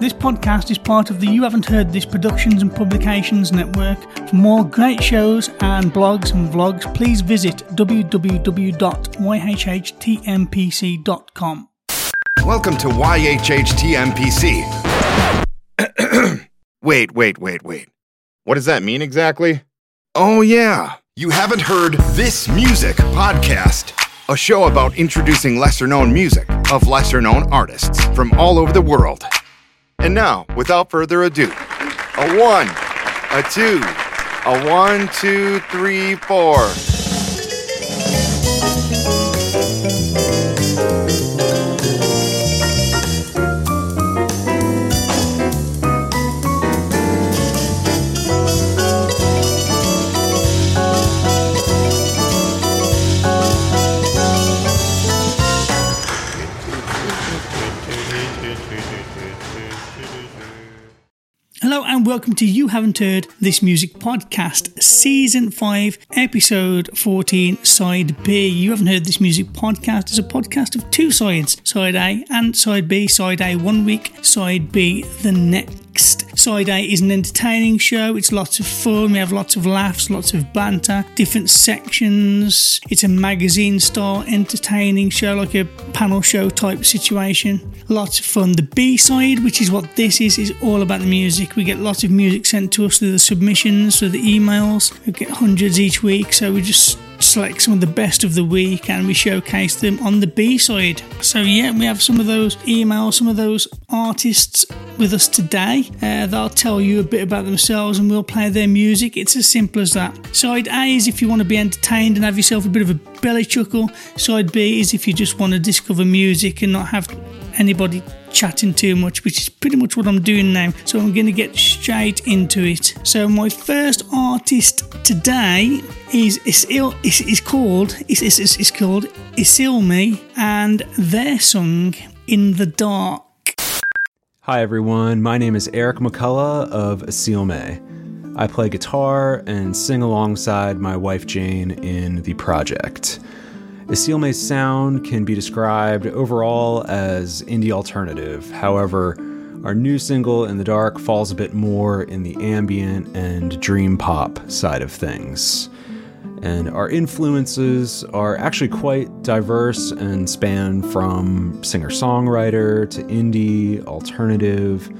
This podcast is part of the You Haven't Heard This Productions and Publications Network. For more great shows and blogs and vlogs, please visit www.yhhtmpc.com. Welcome to YHHTMPC. wait, wait, wait, wait. What does that mean exactly? Oh, yeah. You haven't heard This Music podcast, a show about introducing lesser known music of lesser known artists from all over the world. And now, without further ado, a one, a two, a one, two, three, four. Welcome to You Haven't Heard This Music Podcast, Season 5, Episode 14, Side B. You Haven't Heard This Music Podcast is a podcast of two sides, Side A and Side B. Side A one week, Side B the next. Side A is an entertaining show. It's lots of fun. We have lots of laughs, lots of banter, different sections. It's a magazine style entertaining show, like a panel show type situation. Lots of fun. The B side, which is what this is, is all about the music. We get lots of music sent to us through the submissions, through the emails. We get hundreds each week, so we just select some of the best of the week and we showcase them on the B side. So, yeah, we have some of those emails, some of those artists with us today. Uh, they'll tell you a bit about themselves and we'll play their music. It's as simple as that. Side A is if you want to be entertained and have yourself a bit of a belly chuckle. Side B is if you just want to discover music and not have anybody chatting too much, which is pretty much what I'm doing now. So I'm going to get straight into it. So my first artist today is is, is called is, is, is, called Isilmé and their song In the Dark. Hi everyone, my name is Eric McCullough of Isilmé. I play guitar and sing alongside my wife Jane in the project. Isilmé's sound can be described overall as indie alternative. However, our new single In the Dark falls a bit more in the ambient and dream pop side of things. And our influences are actually quite diverse and span from singer songwriter to indie, alternative,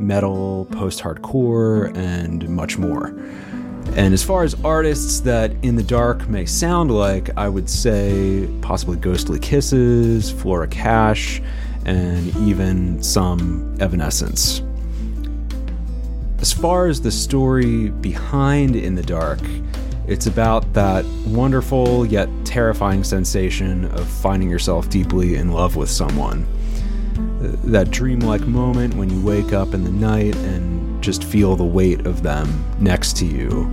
metal, post hardcore, and much more. And as far as artists that In the Dark may sound like, I would say possibly Ghostly Kisses, Flora Cash, and even some Evanescence. As far as the story behind In the Dark, it's about that wonderful yet terrifying sensation of finding yourself deeply in love with someone. That dreamlike moment when you wake up in the night and just feel the weight of them next to you.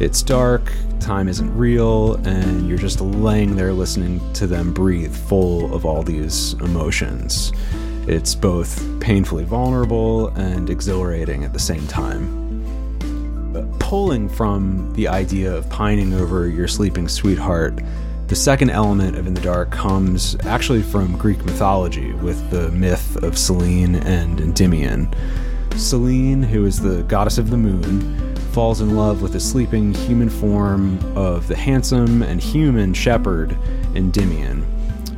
It's dark, time isn't real, and you're just laying there listening to them breathe, full of all these emotions. It's both painfully vulnerable and exhilarating at the same time pulling from the idea of pining over your sleeping sweetheart, the second element of In the Dark comes actually from Greek mythology with the myth of Selene and Endymion. Selene, who is the goddess of the moon, falls in love with the sleeping human form of the handsome and human shepherd Endymion.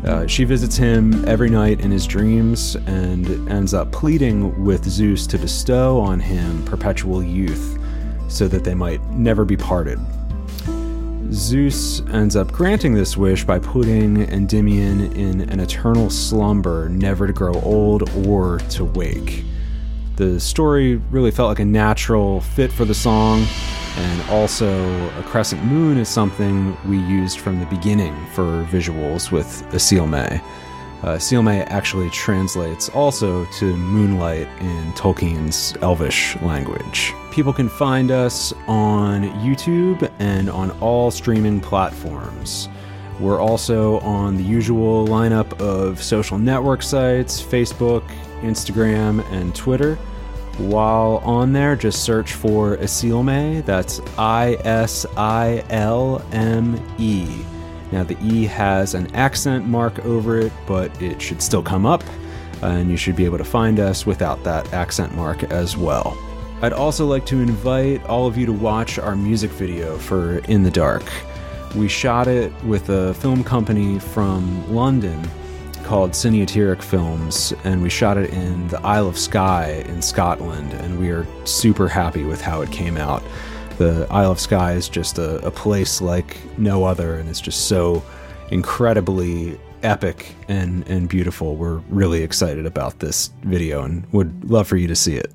Uh, she visits him every night in his dreams and ends up pleading with Zeus to bestow on him perpetual youth so that they might never be parted. Zeus ends up granting this wish by putting Endymion in an eternal slumber, never to grow old or to wake. The story really felt like a natural fit for the song, and also a crescent moon is something we used from the beginning for visuals with Isilmé. Uh, Isilmé actually translates also to moonlight in Tolkien's Elvish language. People can find us on YouTube and on all streaming platforms. We're also on the usual lineup of social network sites Facebook, Instagram, and Twitter. While on there, just search for Isilme. That's I S I L M E. Now, the E has an accent mark over it, but it should still come up, and you should be able to find us without that accent mark as well. I'd also like to invite all of you to watch our music video for In the Dark. We shot it with a film company from London called Cineateric Films, and we shot it in the Isle of Skye in Scotland, and we are super happy with how it came out the Isle of Skye is just a, a place like no other, and it's just so incredibly epic and, and beautiful. We're really excited about this video and would love for you to see it.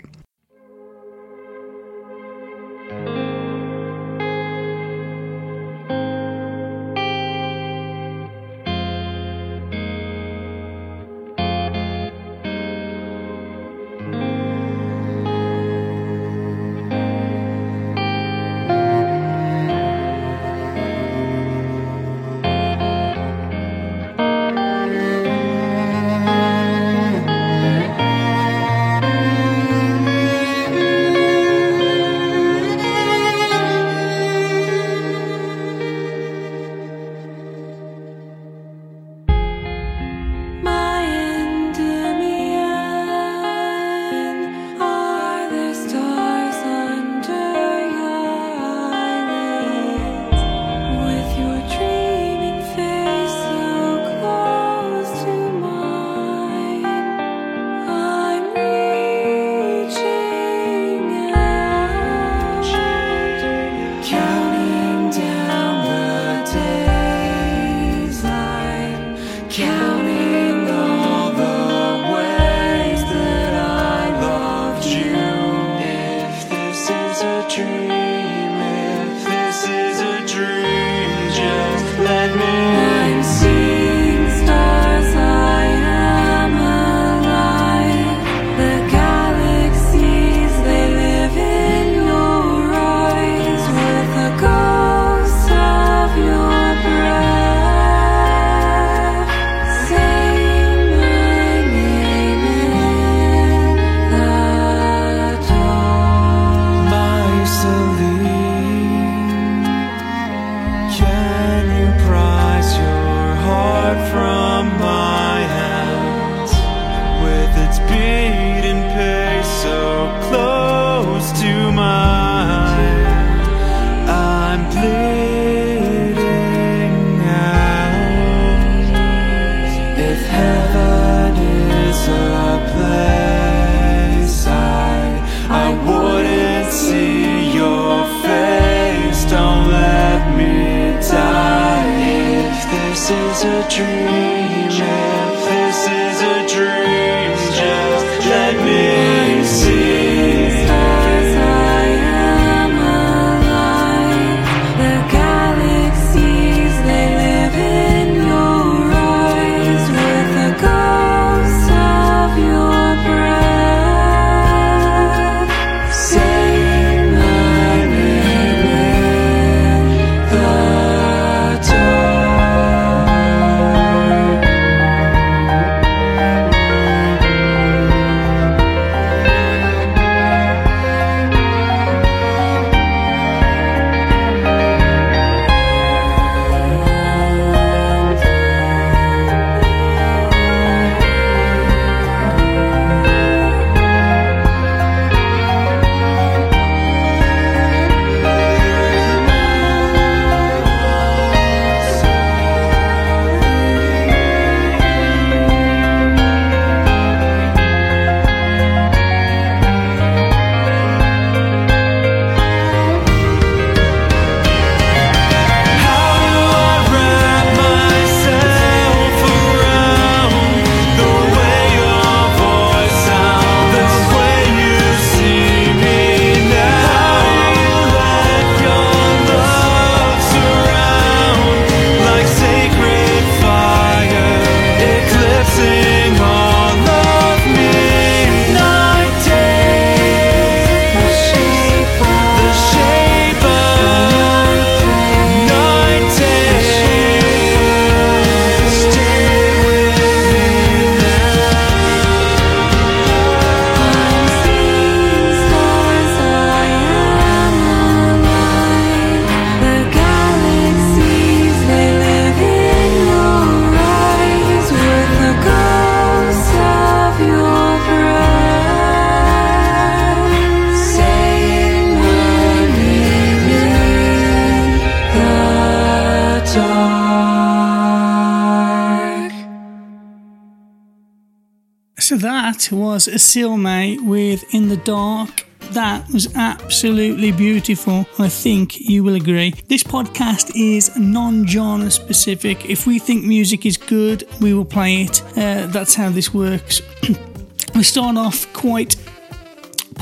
So that was Silme with In the Dark. That was absolutely beautiful. I think you will agree. This podcast is non genre specific. If we think music is good, we will play it. Uh, that's how this works. we start off quite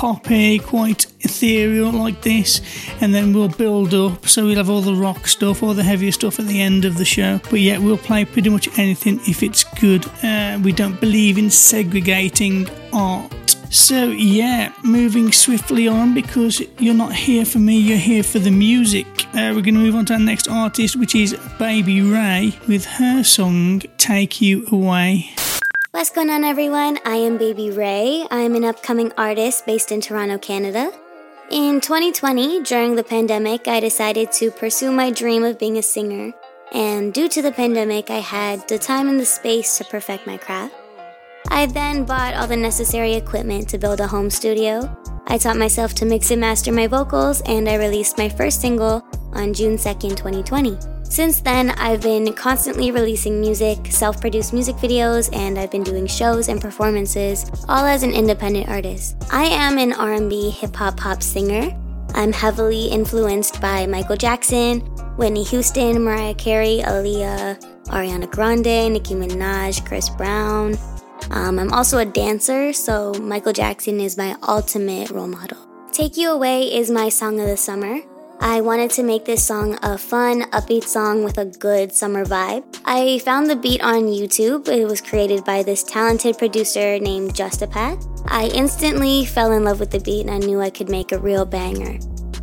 poppy, quite ethereal like this, and then we'll build up. So we'll have all the rock stuff, all the heavier stuff at the end of the show. But yet we'll play pretty much anything if it's good. Uh, we don't believe in segregating art. So, yeah, moving swiftly on because you're not here for me, you're here for the music. Uh, we're going to move on to our next artist, which is Babyray with her song Take You Away. What's going on, everyone? I am Babyray. I'm an upcoming artist based in Toronto, Canada. In 2020, during the pandemic, I decided to pursue my dream of being a singer. And due to the pandemic, I had the time and the space to perfect my craft. I then bought all the necessary equipment to build a home studio. I taught myself to mix and master my vocals, and I released my first single on June 2nd, 2020. Since then, I've been constantly releasing music, self-produced music videos, and I've been doing shows and performances, all as an independent artist. I am an R&B hip hop pop singer. I'm heavily influenced by Michael Jackson, Whitney Houston, Mariah Carey, Aaliyah, Ariana Grande, Nicki Minaj, Chris Brown. Um, I'm also a dancer, so Michael Jackson is my ultimate role model. Take You Away is my song of the summer. I wanted to make this song a fun, upbeat song with a good summer vibe. I found the beat on YouTube. It was created by this talented producer named Justapat. I instantly fell in love with the beat and I knew I could make a real banger.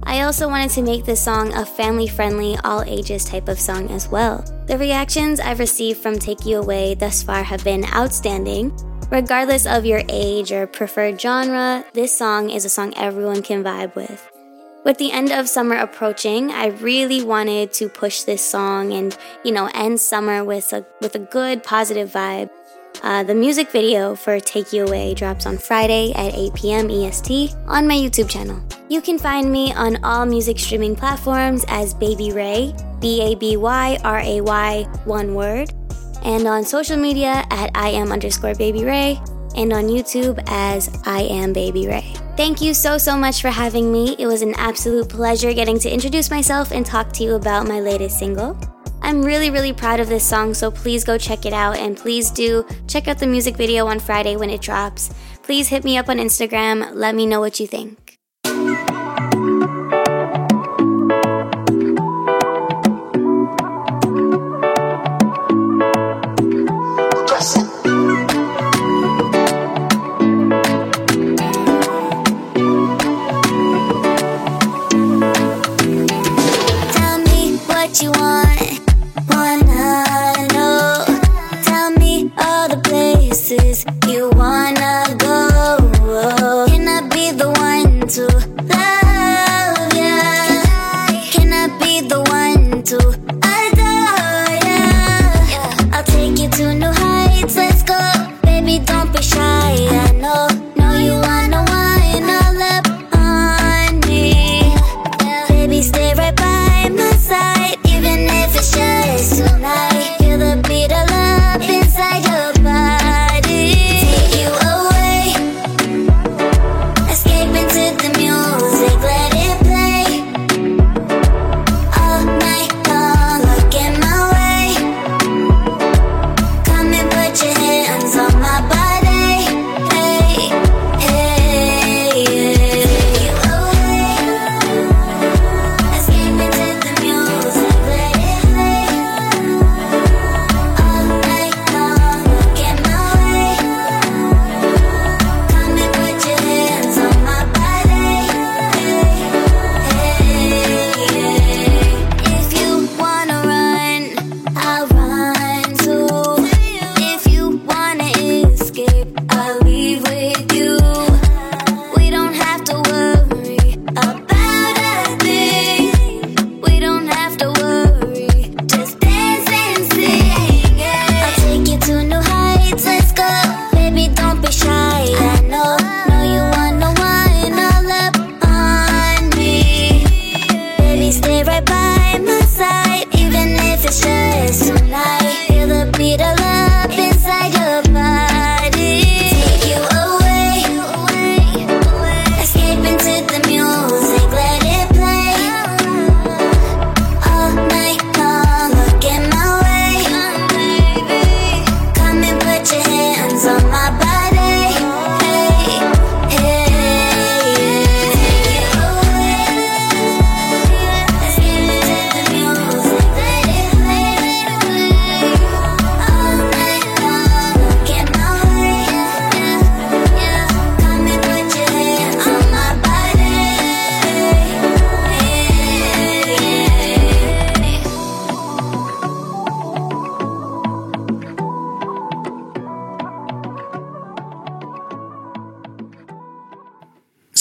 I also wanted to make this song a family friendly, all ages type of song as well. The reactions I've received from Take You Away thus far have been outstanding. Regardless of your age or preferred genre, this song is a song everyone can vibe with. With the end of summer approaching, I really wanted to push this song and, you know, end summer with a with a good positive vibe. Uh, the music video for Take You Away drops on Friday at 8 p.m. EST on my YouTube channel. You can find me on all music streaming platforms as Babyray, B A B Y R A Y, one word, and on social media at I am underscore Babyray, and on YouTube as I am Babyray. Thank you so, so much for having me. It was an absolute pleasure getting to introduce myself and talk to you about my latest single. I'm really, really proud of this song, so please go check it out and please do check out the music video on Friday when it drops. Please hit me up on Instagram, let me know what you think.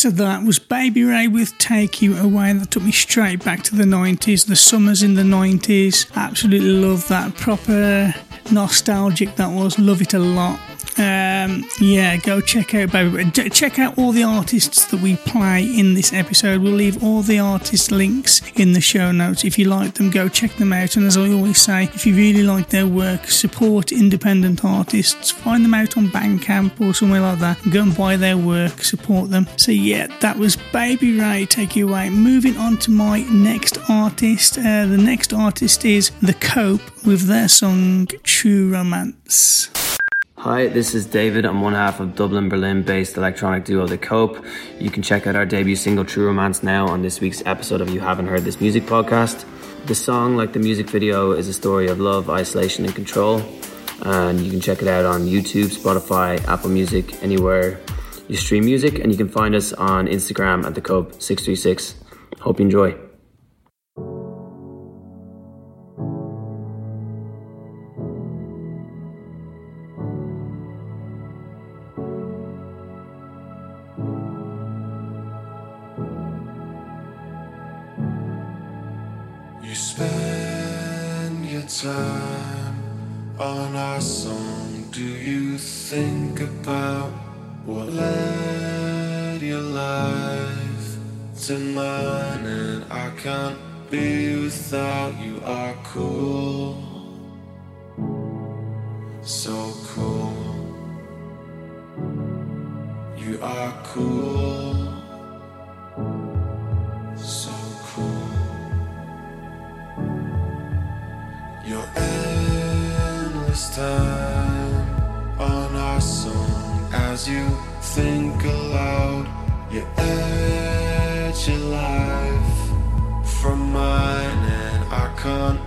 So that was Babyray with Take You Away. That took me straight back to the 90s, the summers in the 90s. Absolutely love that. Proper nostalgic that was. Love it a lot. Um, yeah, go check out Baby. Check out all the artists that we play in this episode. We'll leave all the artist links in the show notes. If you like them, go check them out. And as I always say, if you really like their work, support independent artists. Find them out on Bandcamp or somewhere like that. Go and buy their work, support them. So yeah, that was Babyray. Take you away. Moving on to my next artist. Uh, the next artist is The Cope with their song True Romance. Hi, this is David. I'm one half of Dublin, Berlin based electronic duo The Cope. You can check out our debut single True Romance now on this week's episode of You Haven't Heard This Music podcast. The song, like the music video, is a story of love, isolation, and control. And you can check it out on YouTube, Spotify, Apple Music, anywhere you stream music. And you can find us on Instagram at The Cope636. Hope you enjoy. Think about what led your life to mine? And I can't be without you. Are cool, so cool. You are cool, think aloud. You edge your life from mine, and I can't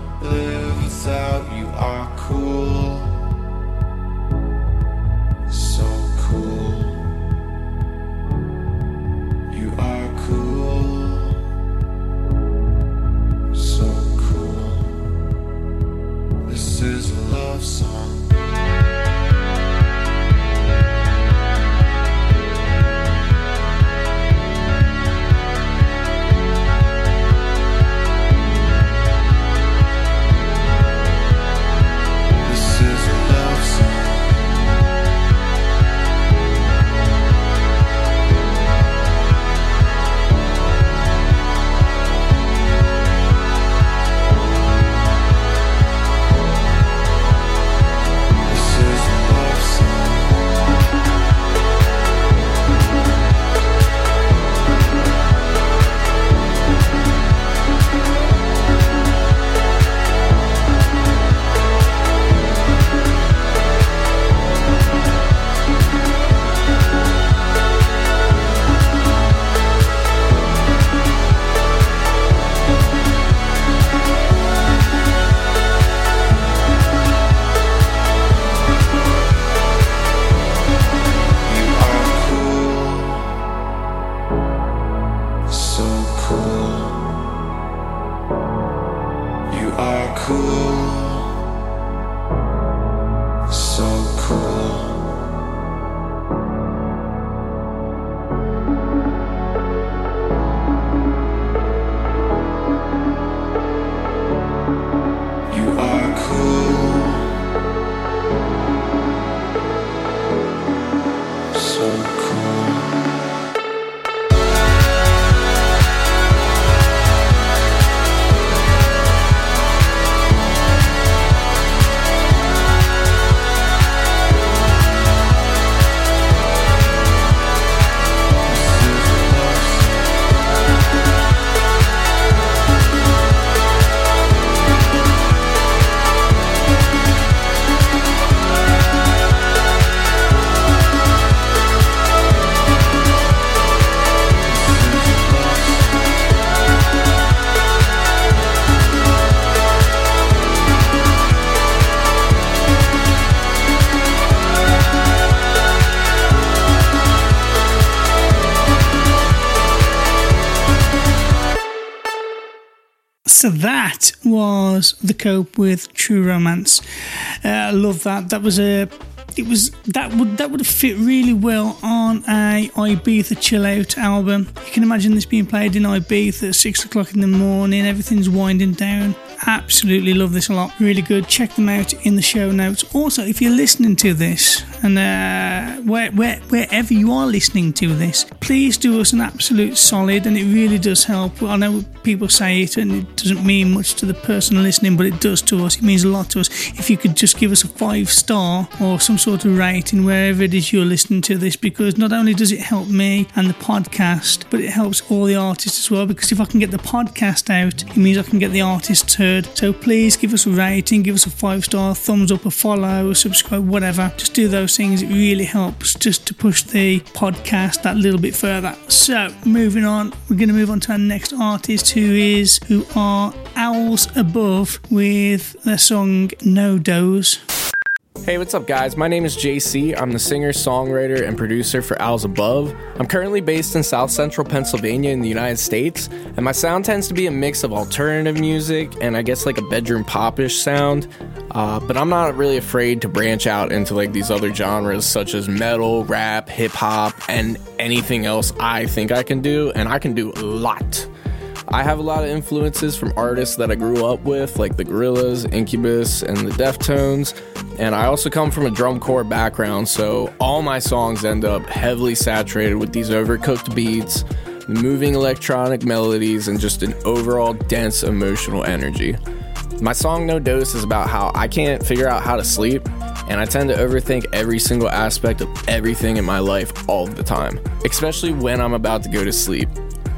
cool, The Cope with True Romance. Uh, I love that. That was a it was that would that would have fit really well on a Ibiza chill out album. You can imagine this being played in Ibiza at six o'clock in the morning. Everything's winding down. Absolutely love this a lot. Really good. Check them out in the show notes. Also, if you're listening to this and uh, where, where, wherever you are listening to this, please do us an absolute solid, and it really does help. I know people say it and it doesn't mean much to the person listening, but it does to us. It means a lot to us. If you could just give us a five star or some sort of rating wherever it is you're listening to this, because not only does it help me and the podcast, but it helps all the artists as well. Because if I can get the podcast out, it means I can get the artists heard. So please give us a rating, give us a five star, thumbs up, a follow, a subscribe, whatever. Just do those things. It really helps just to push the podcast that little bit further. So moving on, we're going to move on to our next artist, who is who are Owls Above with their song No Doze. Hey, what's up, guys? My name is JC. I'm the singer, songwriter, and producer for Owls Above. I'm currently based in South Central Pennsylvania in the United States, and my sound tends to be a mix of alternative music and I guess like a bedroom popish sound. Uh, but I'm not really afraid to branch out into like these other genres such as metal, rap, hip hop, and anything else I think I can do, and I can do a lot. I have a lot of influences from artists that I grew up with, like the Gorillaz, Incubus, and the Deftones. And I also come from a drum corps background, so all my songs end up heavily saturated with these overcooked beats, moving electronic melodies, and just an overall dense emotional energy. My song No Doze is about how I can't figure out how to sleep, and I tend to overthink every single aspect of everything in my life all the time, especially when I'm about to go to sleep.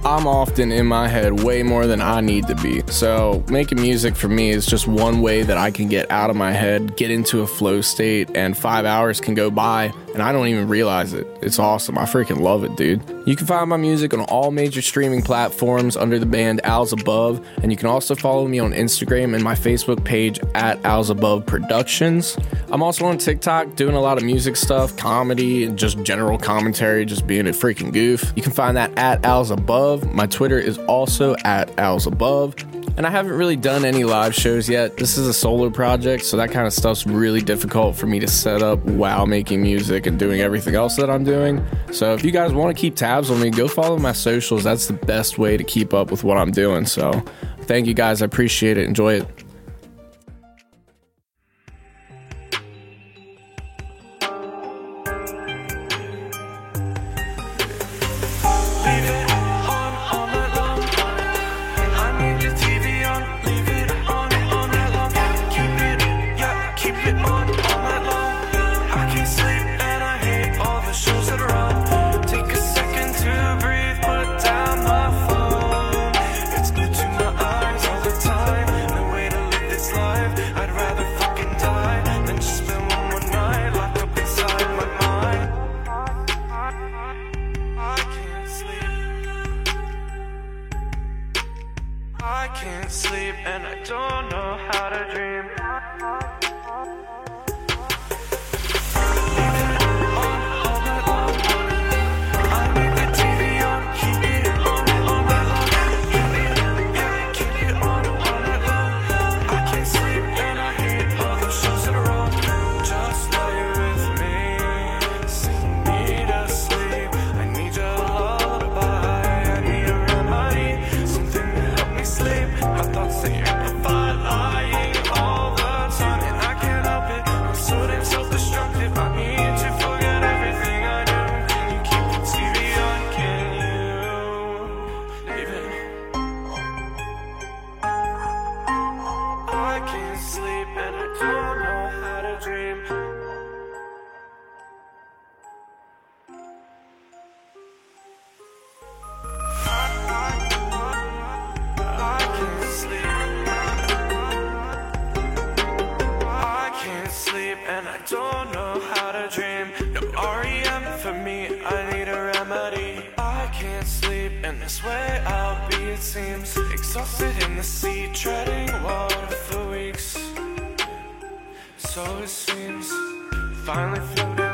I'm often in my head way more than I need to be. So, making music for me is just one way that I can get out of my head, get into a flow state, and five hours can go by and I don't even realize it. It's awesome. I freaking love it, dude. You can find my music on all major streaming platforms under the band Owls Above, and you can also follow me on Instagram and my Facebook page at Owls Above Productions. I'm also on TikTok doing a lot of music stuff, comedy, and just general commentary, just being a freaking goof. You can find that at Owls Above. My Twitter is also at Owls Above. And I haven't really done any live shows yet. This is a solo project, so that kind of stuff's really difficult for me to set up while making music and doing everything else that I'm doing. So if you guys want to keep tabs on me, go follow my socials. That's the best way to keep up with what I'm doing. So thank you guys. I appreciate it. Enjoy it. Way I'll be, it seems. Exhausted in the sea, treading water for weeks. So it seems. Finally floated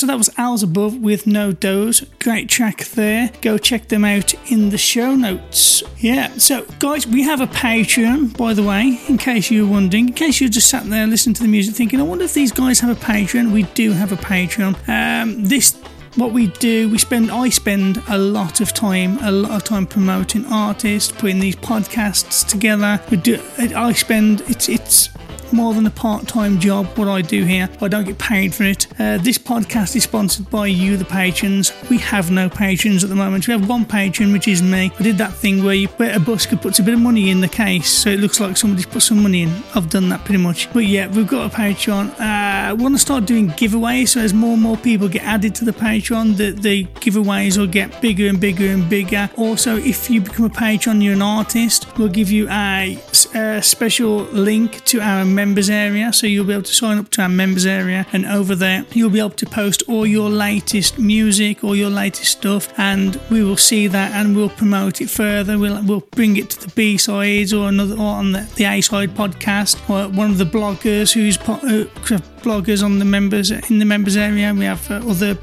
so that was Owls Above with No Doze. Great track there. Go check them out in the show notes. Yeah, so guys, we have a Patreon, by the way, in case you were wondering. In case you just sat there listening to the music thinking, I wonder if these guys have a Patreon. We do have a Patreon. Um, this what we do, we spend, I spend a lot of time, a lot of time promoting artists, putting these podcasts together. We do, I spend, it's, it's more than a part time job what I do here. I don't get paid for it. Uh, this podcast is sponsored by you, the patrons. We have no patrons at the moment. We have one patron, which is me. I did that thing where, you, where a busker puts a bit of money in the case so it looks like somebody's put some money in. I've done that pretty much. But yeah, we've got a Patreon. Uh, we want to start doing giveaways so as more and more people get added to the Patreon, the, the giveaways will get bigger and bigger and bigger. Also, if you become a patron, you're an artist, we'll give you a, a special link to our members area. So you'll be able to sign up to our members area, and over there, you'll be able to post all your latest music all your latest stuff, and we will see that and we'll promote it further. We'll, we'll bring it to the B sides or another or on the, the A side podcast, or one of the bloggers who's po- uh, bloggers on the members in the members area. We have uh, other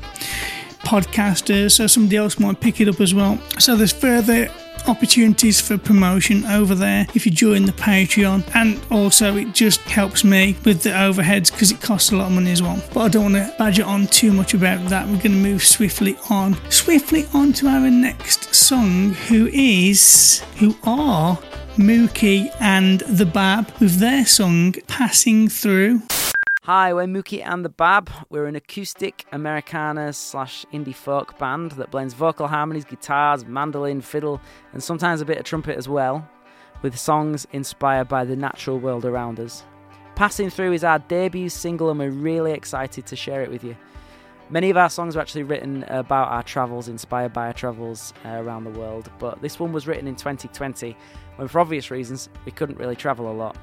podcasters, so somebody else might pick it up as well. So there's further opportunities for promotion over there if you join the Patreon, and also it just helps me with the overheads because it costs a lot of money as well. But I don't want to badger on too much about that. We're going to move swiftly on, swiftly on to our next song, who is, who are Mookie and the Bab with their song Passing Through. Hi, we're Mookie and the Bab. We're an acoustic Americana slash indie folk band that blends vocal harmonies, guitars, mandolin, fiddle, and sometimes a bit of trumpet as well, with songs inspired by the natural world around us. Passing Through is our debut single, and we're really excited to share it with you. Many of our songs are actually written about our travels, inspired by our travels uh, around the world, but this one was written in 2020 when, for obvious reasons, we couldn't really travel a lot.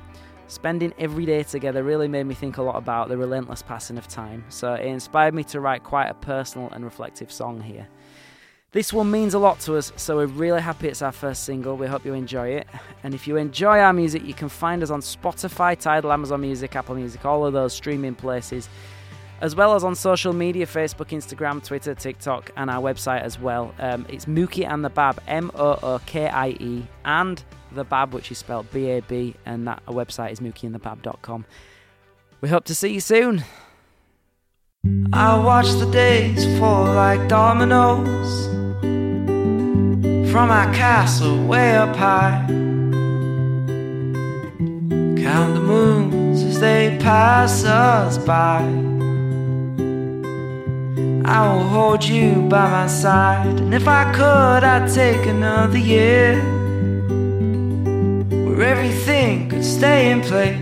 Spending every day together really made me think a lot about the relentless passing of time, so it inspired me to write quite a personal and reflective song here. This one means a lot to us, so we're really happy it's our first single. We hope you enjoy it. And if you enjoy our music, you can find us on Spotify, Tidal, Amazon Music, Apple Music, all of those streaming places, as well as on social media Facebook, Instagram, Twitter, TikTok, and our website as well. Um, it's Mookie and the Bab, M O O K I E, and the Bab, which is spelled B A B, and that website is mookieandthebab.com. We hope to see you soon. I watch the days fall like dominoes from our castle way up high. Count the moons as they pass us by. I will hold you by my side, and if I could, I'd take another year everything could stay in place.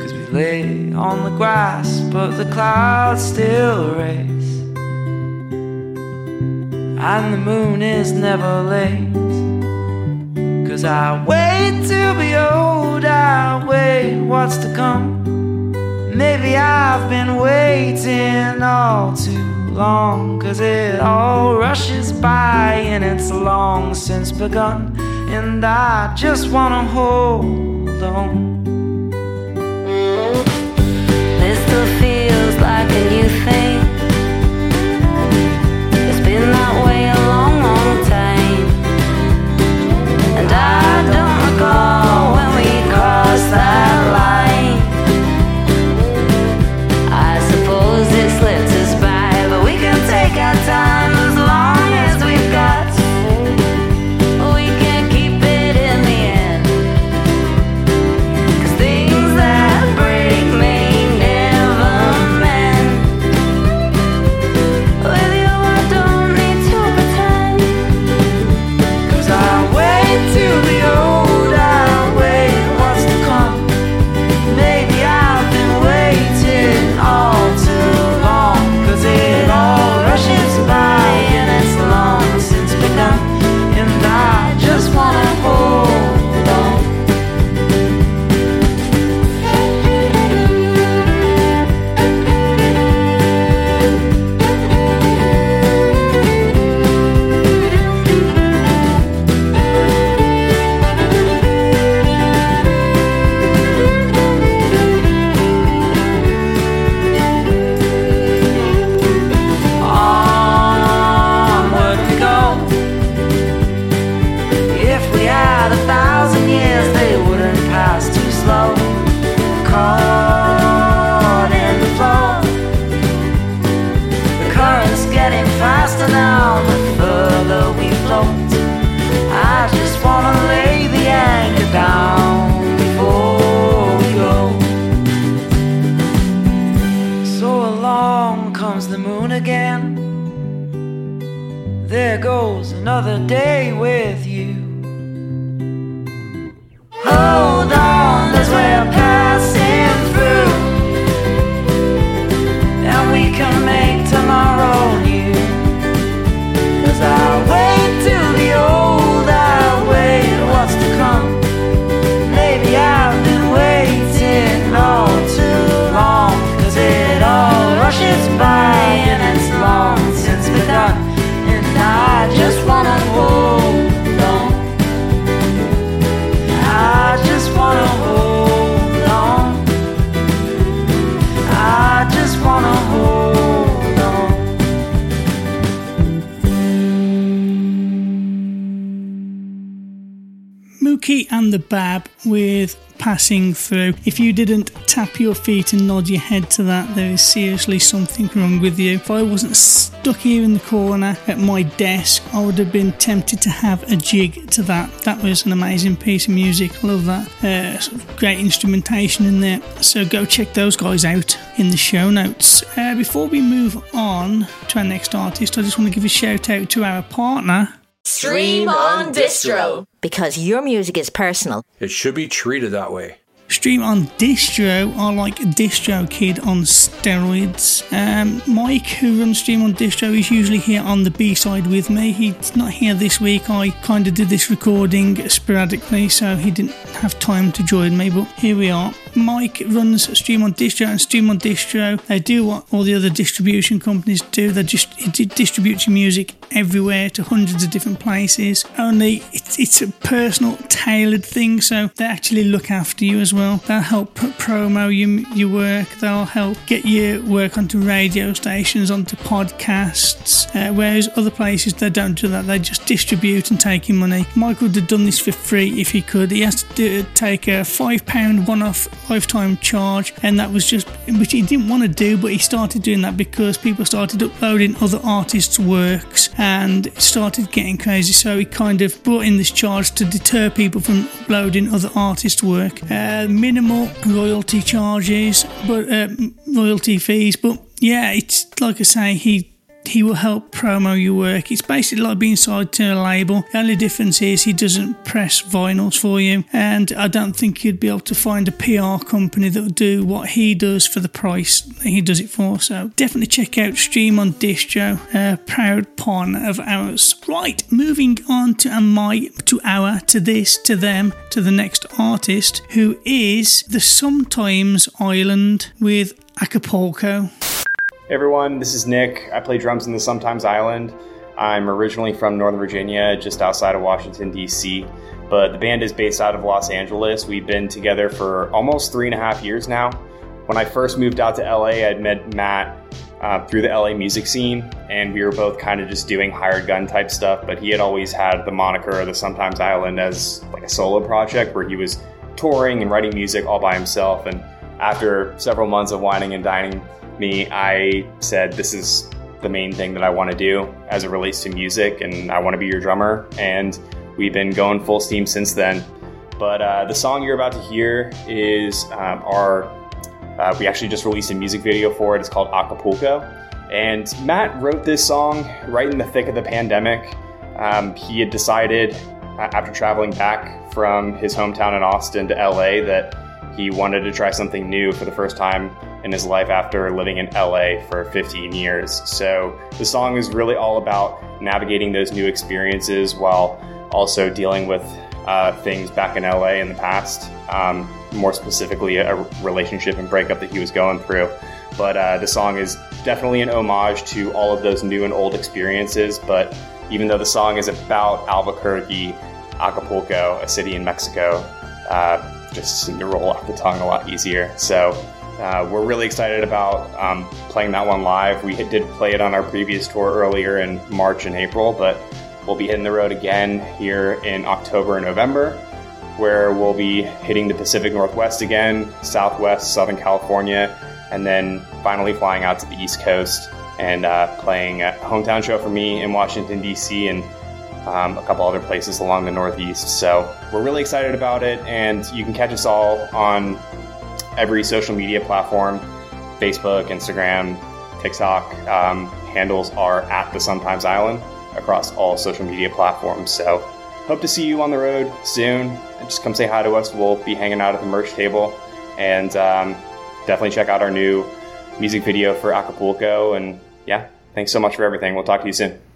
Cause we lay on the grass, but the clouds still race. And the moon is never late. Cause I wait to be old, I wait what's to come. Maybe I've been waiting all too long. Cause it all rushes by and it's long since begun. And I just wanna hold on. This still feels like a new thing. It's been that way a long, long time. And I don't recall when we crossed that Mookie and the Bab with Passing Through. If you didn't tap your feet and nod your head to that, there is seriously something wrong with you. If I wasn't stuck here in the corner at my desk, I would have been tempted to have a jig to that. That was an amazing piece of music. Love that. Uh, sort of great instrumentation in there. So go check those guys out in the show notes. Uh, before we move on to our next artist, I just want to give a shout out to our partner. Stream on Distro. Because your music is personal. It should be treated that way. Stream on Distro are like DistroKid on steroids. Um, Mike, who runs Stream on Distro, is usually here on the B side with me. He's not here this week. I kind of did this recording sporadically, so he didn't have time to join me, but here we are. Mike runs Stream on Distro and Stream on Distro. They do what all the other distribution companies do. They just it distributes your music everywhere to hundreds of different places. Only it's, it's a personal, tailored thing, so they actually look after you as well. They'll help pr- promo your, your work. They'll help get your work onto radio stations, onto podcasts. Uh, whereas other places they don't do that. They just distribute and take your money. Mike would have done this for free if he could. He has to do, take a five pound one-off lifetime charge, and that was just which he didn't want to do, but he started doing that because people started uploading other artists' works and started getting crazy. So he kind of brought in this charge to deter people from uploading other artists' work. Uh, minimal royalty charges, but uh, royalty fees, but yeah, it's like I say, he he will help promo your work. It's basically like being signed to a label. The only difference is he doesn't press vinyls for you, and I don't think you'd be able to find a PR company that will do what he does for the price that he does it for. So definitely check out Stream on Distro, a proud pawn of ours. Right, moving on to a my to our to this to them to the next artist who is the Sometimes Island with Acapulco. Everyone, this is Nick. I play drums in the Sometimes Island. I'm originally from Northern Virginia, just outside of Washington, D.C., but the band is based out of Los Angeles. We've been together for almost three and a half years now. When I first moved out to LA, I'd met Matt uh, through the LA music scene, and we were both kind of just doing hired gun type stuff, but he had always had the moniker of the Sometimes Island as like a solo project where he was touring and writing music all by himself. And after several months of wining and dining me, I said, This is the main thing that I want to do as it relates to music, and I want to be your drummer. And we've been going full steam since then. But uh, the song you're about to hear is um, our, uh, we actually just released a music video for it. It's called Acapulco. And Matt wrote this song right in the thick of the pandemic. Um, he had decided, after traveling back from his hometown in Austin to LA, that he wanted to try something new for the first time in his life after living in LA for 15 years. So the song is really all about navigating those new experiences while also dealing with uh, things back in LA in the past, um, more specifically, a relationship and breakup that he was going through. But uh, the song is definitely an homage to all of those new and old experiences. But even though the song is about Albuquerque, Acapulco, a city in Mexico, uh, just seemed to roll off the tongue a lot easier. So uh, we're really excited about um, playing that one live. We did play it on our previous tour earlier in March and April, but we'll be hitting the road again here in October and November, where we'll be hitting the Pacific Northwest again, Southwest, Southern California, and then finally flying out to the East Coast and uh, playing a hometown show for me in Washington, D.C., and um, a couple other places along the Northeast. So we're really excited about it, and you can catch us all on every social media platform Facebook, Instagram, TikTok. Um, handles are at the Sometimes Island across all social media platforms. So hope to see you on the road soon. Just come say hi to us. We'll be hanging out at the merch table. And um, definitely check out our new music video for Acapulco. And yeah, thanks so much for everything. We'll talk to you soon.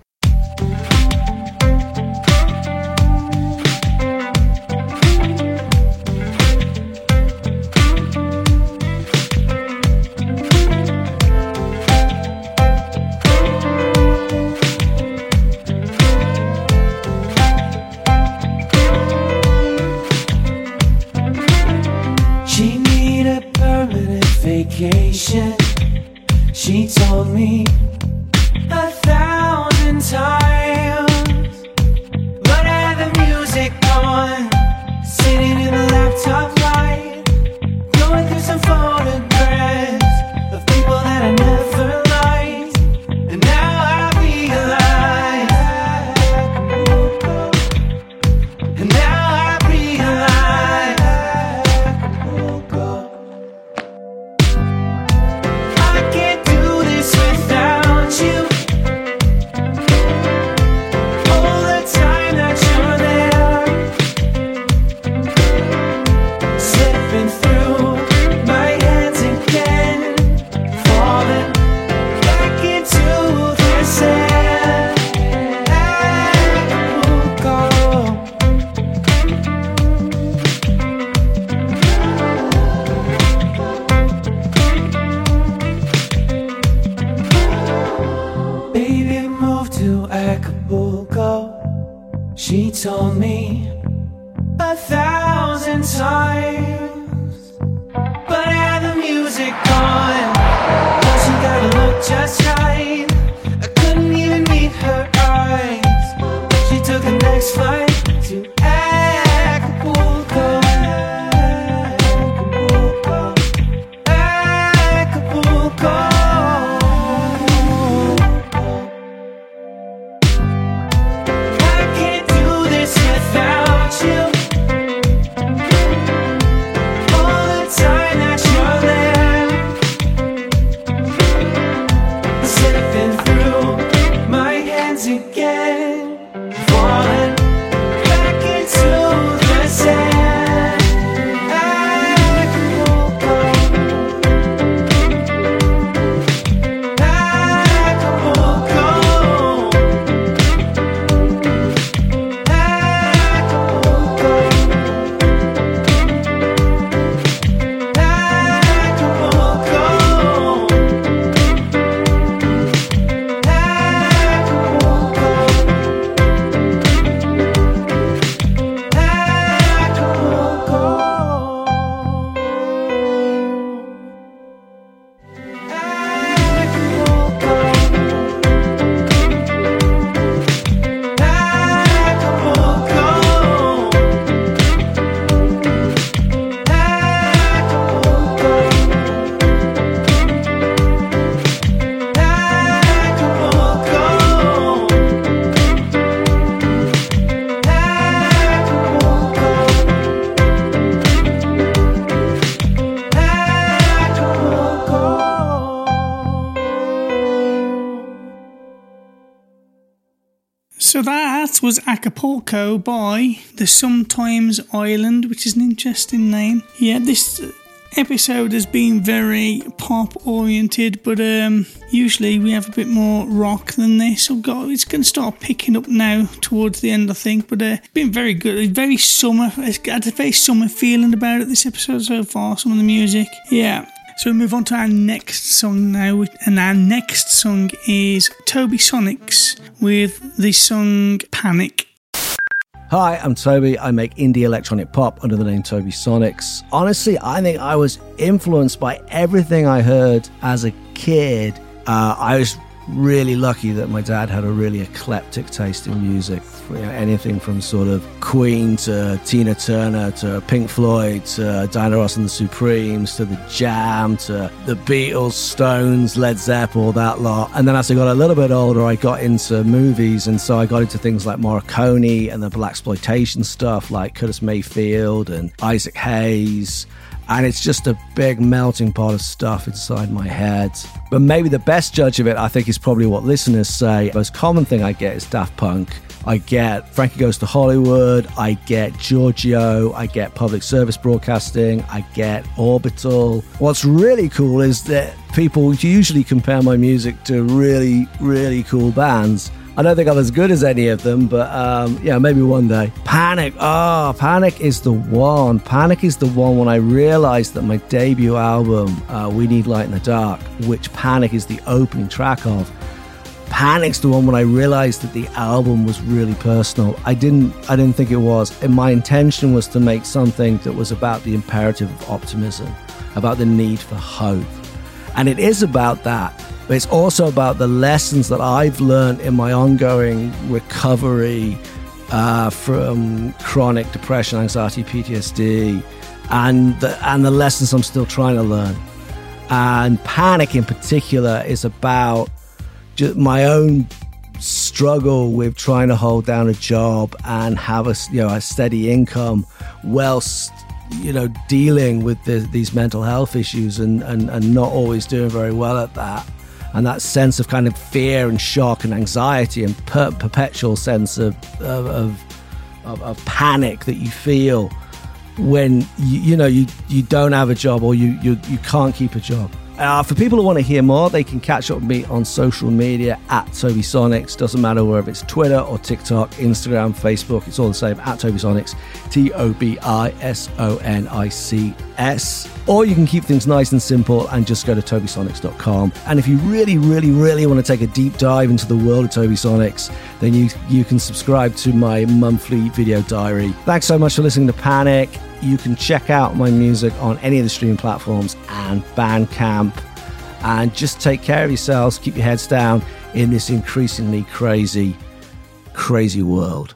Was Acapulco by the Sometimes Island, which is an interesting name. Yeah, this episode has been very pop oriented, but um, usually we have a bit more rock than this. So got, it's going to start picking up now towards the end, I think. But uh, it's been very good. It's very summer. It's got a very summer feeling about it. This episode so far. Some of the music, yeah. So we move on to our next song now, and our next song is Tobisonics with the song Panic. Hi, I'm Toby. I make indie electronic pop under the name Tobisonics. Honestly, I think I was influenced by everything I heard as a kid. Uh, I was really lucky that my dad had a really eclectic taste in music. You know, anything from sort of Queen to Tina Turner to Pink Floyd to Diana Ross and the Supremes to the Jam to the Beatles, Stones, Led Zeppelin, all that lot. And then as I got a little bit older, I got into movies, and so I got into things like Morricone and the blaxploitation stuff like Curtis Mayfield and Isaac Hayes and it's just a big melting pot of stuff inside my head. But maybe the best judge of it, I think, is probably what listeners say. The most common thing I get is Daft Punk. I get Frankie Goes to Hollywood. I get Giorgio. I get public service broadcasting. I get Orbital. What's really cool is that people usually compare my music to really, really cool bands. I don't think I'm as good as any of them, but um, yeah, maybe one day. Panic. Oh, Panic is the one. Panic is the one when I realized that my debut album, uh, We Need Light in the Dark, which Panic is the opening track of, Panic's the one when I realized that the album was really personal. I didn't I didn't think it was. And my intention was to make something that was about the imperative of optimism, about the need for hope. And it is about that, but it's also about the lessons that I've learned in my ongoing recovery uh, from chronic depression, anxiety, PTSD, and the, and the lessons I'm still trying to learn. And panic in particular is about just my own struggle with trying to hold down a job and have a you know a steady income whilst you know dealing with the, these mental health issues and, and and not always doing very well at that and that sense of kind of fear and shock and anxiety and per- perpetual sense of of, of of, of panic that you feel when you, you know you you don't have a job or you you, you can't keep a job uh, for people who want to hear more, they can catch up with me on social media at Tobisonics. Doesn't matter whether it's Twitter or TikTok, Instagram, Facebook, it's all the same at Tobisonics, T O B I S O N I C S. Or you can keep things nice and simple and just go to tobisonics.com. And if you really, really, really want to take a deep dive into the world of Tobisonics, then you, you can subscribe to my monthly video diary. Thanks so much for listening to Panic. You can check out my music on any of the streaming platforms and Bandcamp. And just take care of yourselves, keep your heads down in this increasingly crazy, crazy world.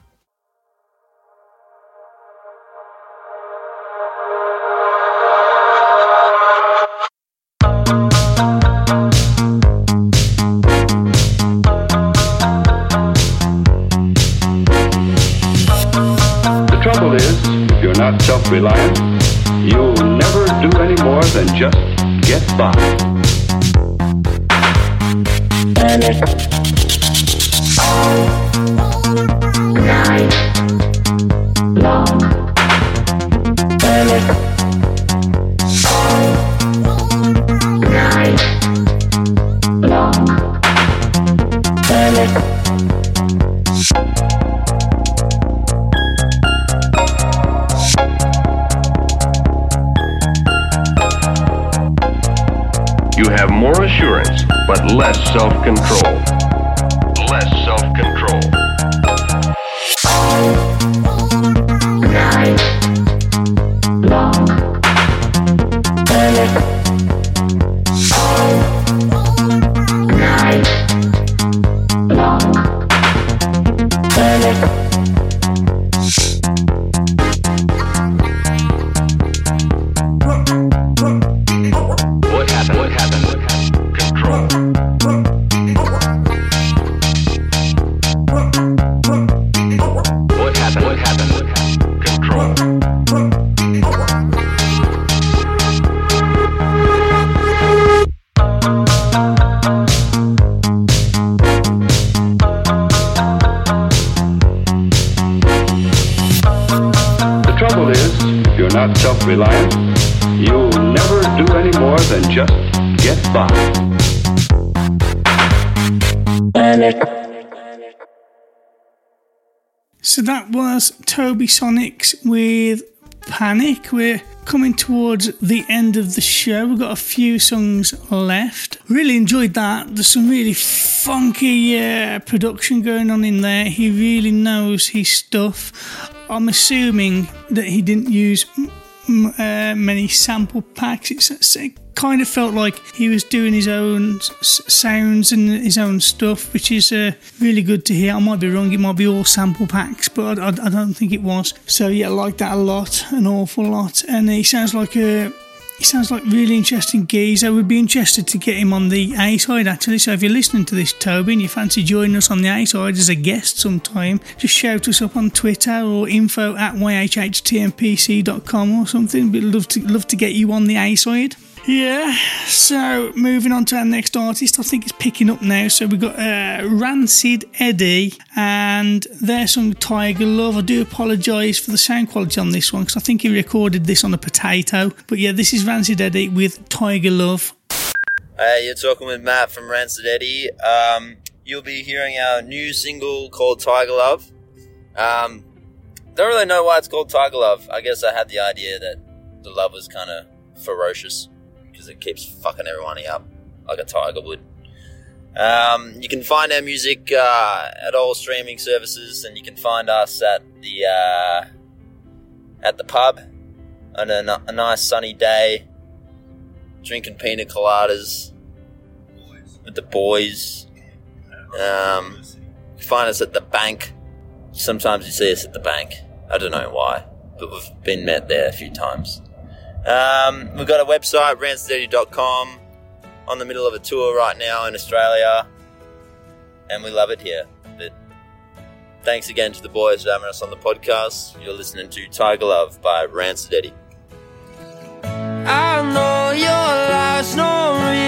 You're not self reliant, you'll never do any more than just get by. But you're not self-reliant, you'll never do any more than just get by. So that was Tobisonics with Panic. We're coming towards the end of the show. We've got a few songs left. Really enjoyed that. There's some really funky uh, production going on in there. He really knows his stuff. I'm assuming that he didn't use m- m- uh, many sample packs. It's, it kind of felt like he was doing his own s- sounds and his own stuff, which is uh, really good to hear. I might be wrong, it might be all sample packs, but I, I, I don't think it was. So, yeah, I like that a lot, an awful lot. And he sounds like a He sounds like really interesting geezer. We'd be interested to get him on the A side actually. So if you're listening to this, Toby, and you fancy joining us on the A side as a guest sometime, just shout us up on Twitter or info at yhhtmpc.com or something. We'd love to love to get you on the A side. Yeah, so moving on to our next artist, I think it's picking up now. So we've got uh, Rancid Eddie and their song Tiger Love. I do apologise for the sound quality on this one because I think he recorded this on a potato. But yeah, this is Rancid Eddie with Tiger Love. Hey, you're talking with Matt from Rancid Eddie. Um, you'll be hearing our new single called Tiger Love. Um, don't really know why it's called Tiger Love. I guess I had the idea that the love was kind of ferocious because it keeps fucking everyone up like a tiger would. Um, you can find our music uh, at all streaming services, and you can find us at the uh, at the pub on a, a nice sunny day, drinking pina coladas with the boys. Um, find us at the bank. Sometimes you see us at the bank. I don't know why, but we've been met there a few times. Um, we've got a website, rancideddie.com. On the middle of a tour right now in Australia, and we love it here. But thanks again to the boys for having us on the podcast. You're listening to Tiger Love by Rancid Eddie. I know your life's not really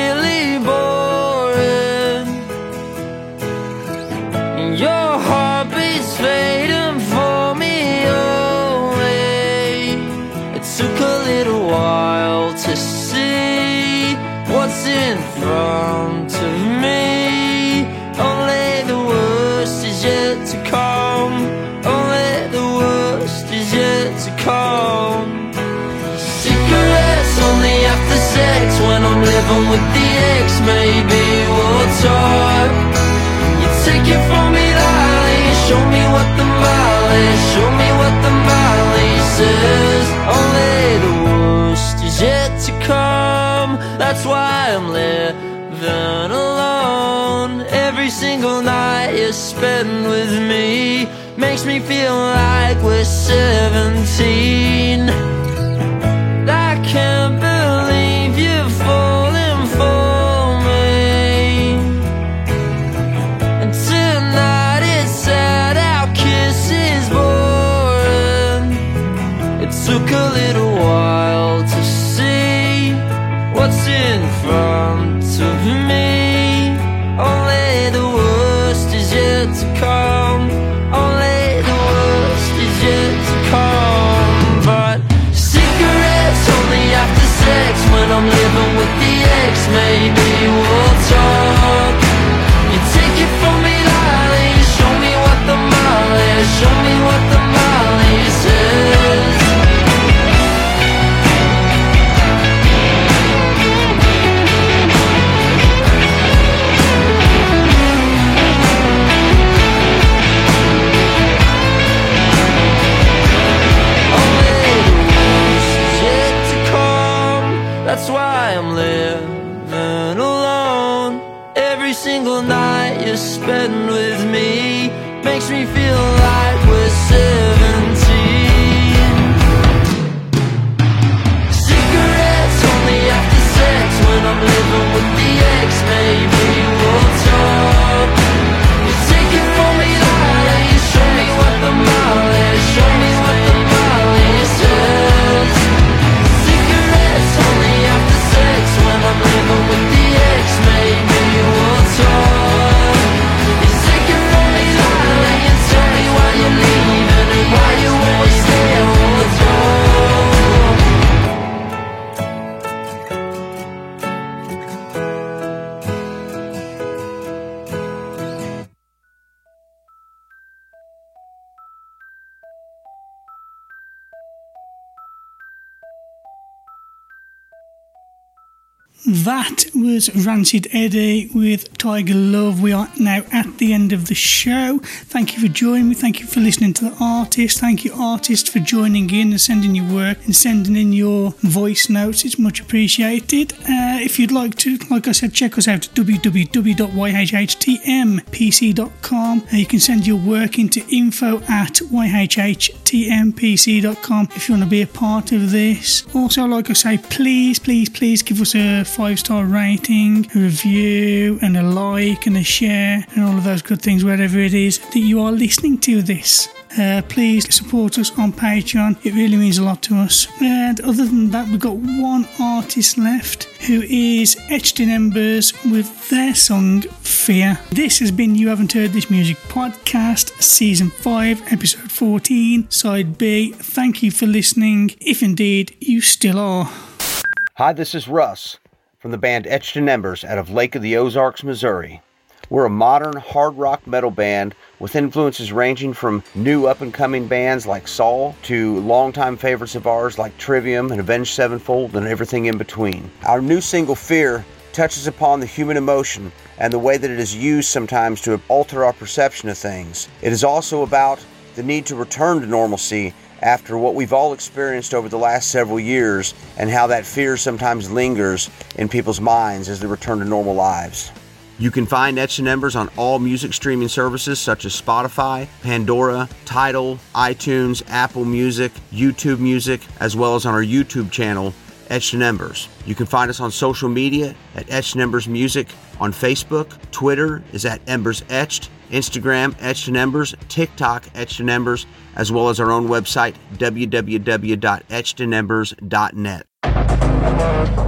when with the ex. Maybe we'll talk. You take it from me, darling. Show me what the mileage. Show me what the mileage says. Only the worst is yet to come. That's why I'm living alone. Every single night you spend with me makes me feel like we're 17. Front of me. Rancid Eddie with Tiger Love. We are now at the end of the show. Thank you for joining me. Thank you for listening to the artist. Thank you, artist, for joining in and sending your work and sending in your voice notes. It's much appreciated. Uh, if you'd like to, like I said, check us out at www.yhhtmpc.com. Uh, you can send your work into info at yhhtmpc.com if you want to be a part of this. Also, like I say, please, please, please give us a five star rating, a review, and a like, and a share, and all of those good things wherever it is that you are listening to this. Uh, please support us on Patreon. It really means a lot to us. And other than that, we've got one artist left who is Etched in Embers with their song Fear. This has been You Haven't Heard This Music podcast, season 5, episode 14, side B. Thank you for listening, if indeed you still are. Hi, this is Russ from the band Etched in Embers out of Lake of the Ozarks, Missouri. We're a modern hard rock metal band with influences ranging from new up and coming bands like Saul to longtime favorites of ours like Trivium and Avenged Sevenfold and everything in between. Our new single, Fear, touches upon the human emotion and the way that it is used sometimes to alter our perception of things. It is also about the need to return to normalcy after what we've all experienced over the last several years and how that fear sometimes lingers in people's minds as they return to normal lives. You can find Etched in Embers on all music streaming services such as Spotify, Pandora, Tidal, iTunes, Apple Music, YouTube Music, as well as on our YouTube channel, Etched in Embers. You can find us on social media at Etched in Embers Music on Facebook. Twitter is at Embers Etched. Instagram, Etched Embers. TikTok, Etched Embers. As well as our own website, www.etchedinembers.net.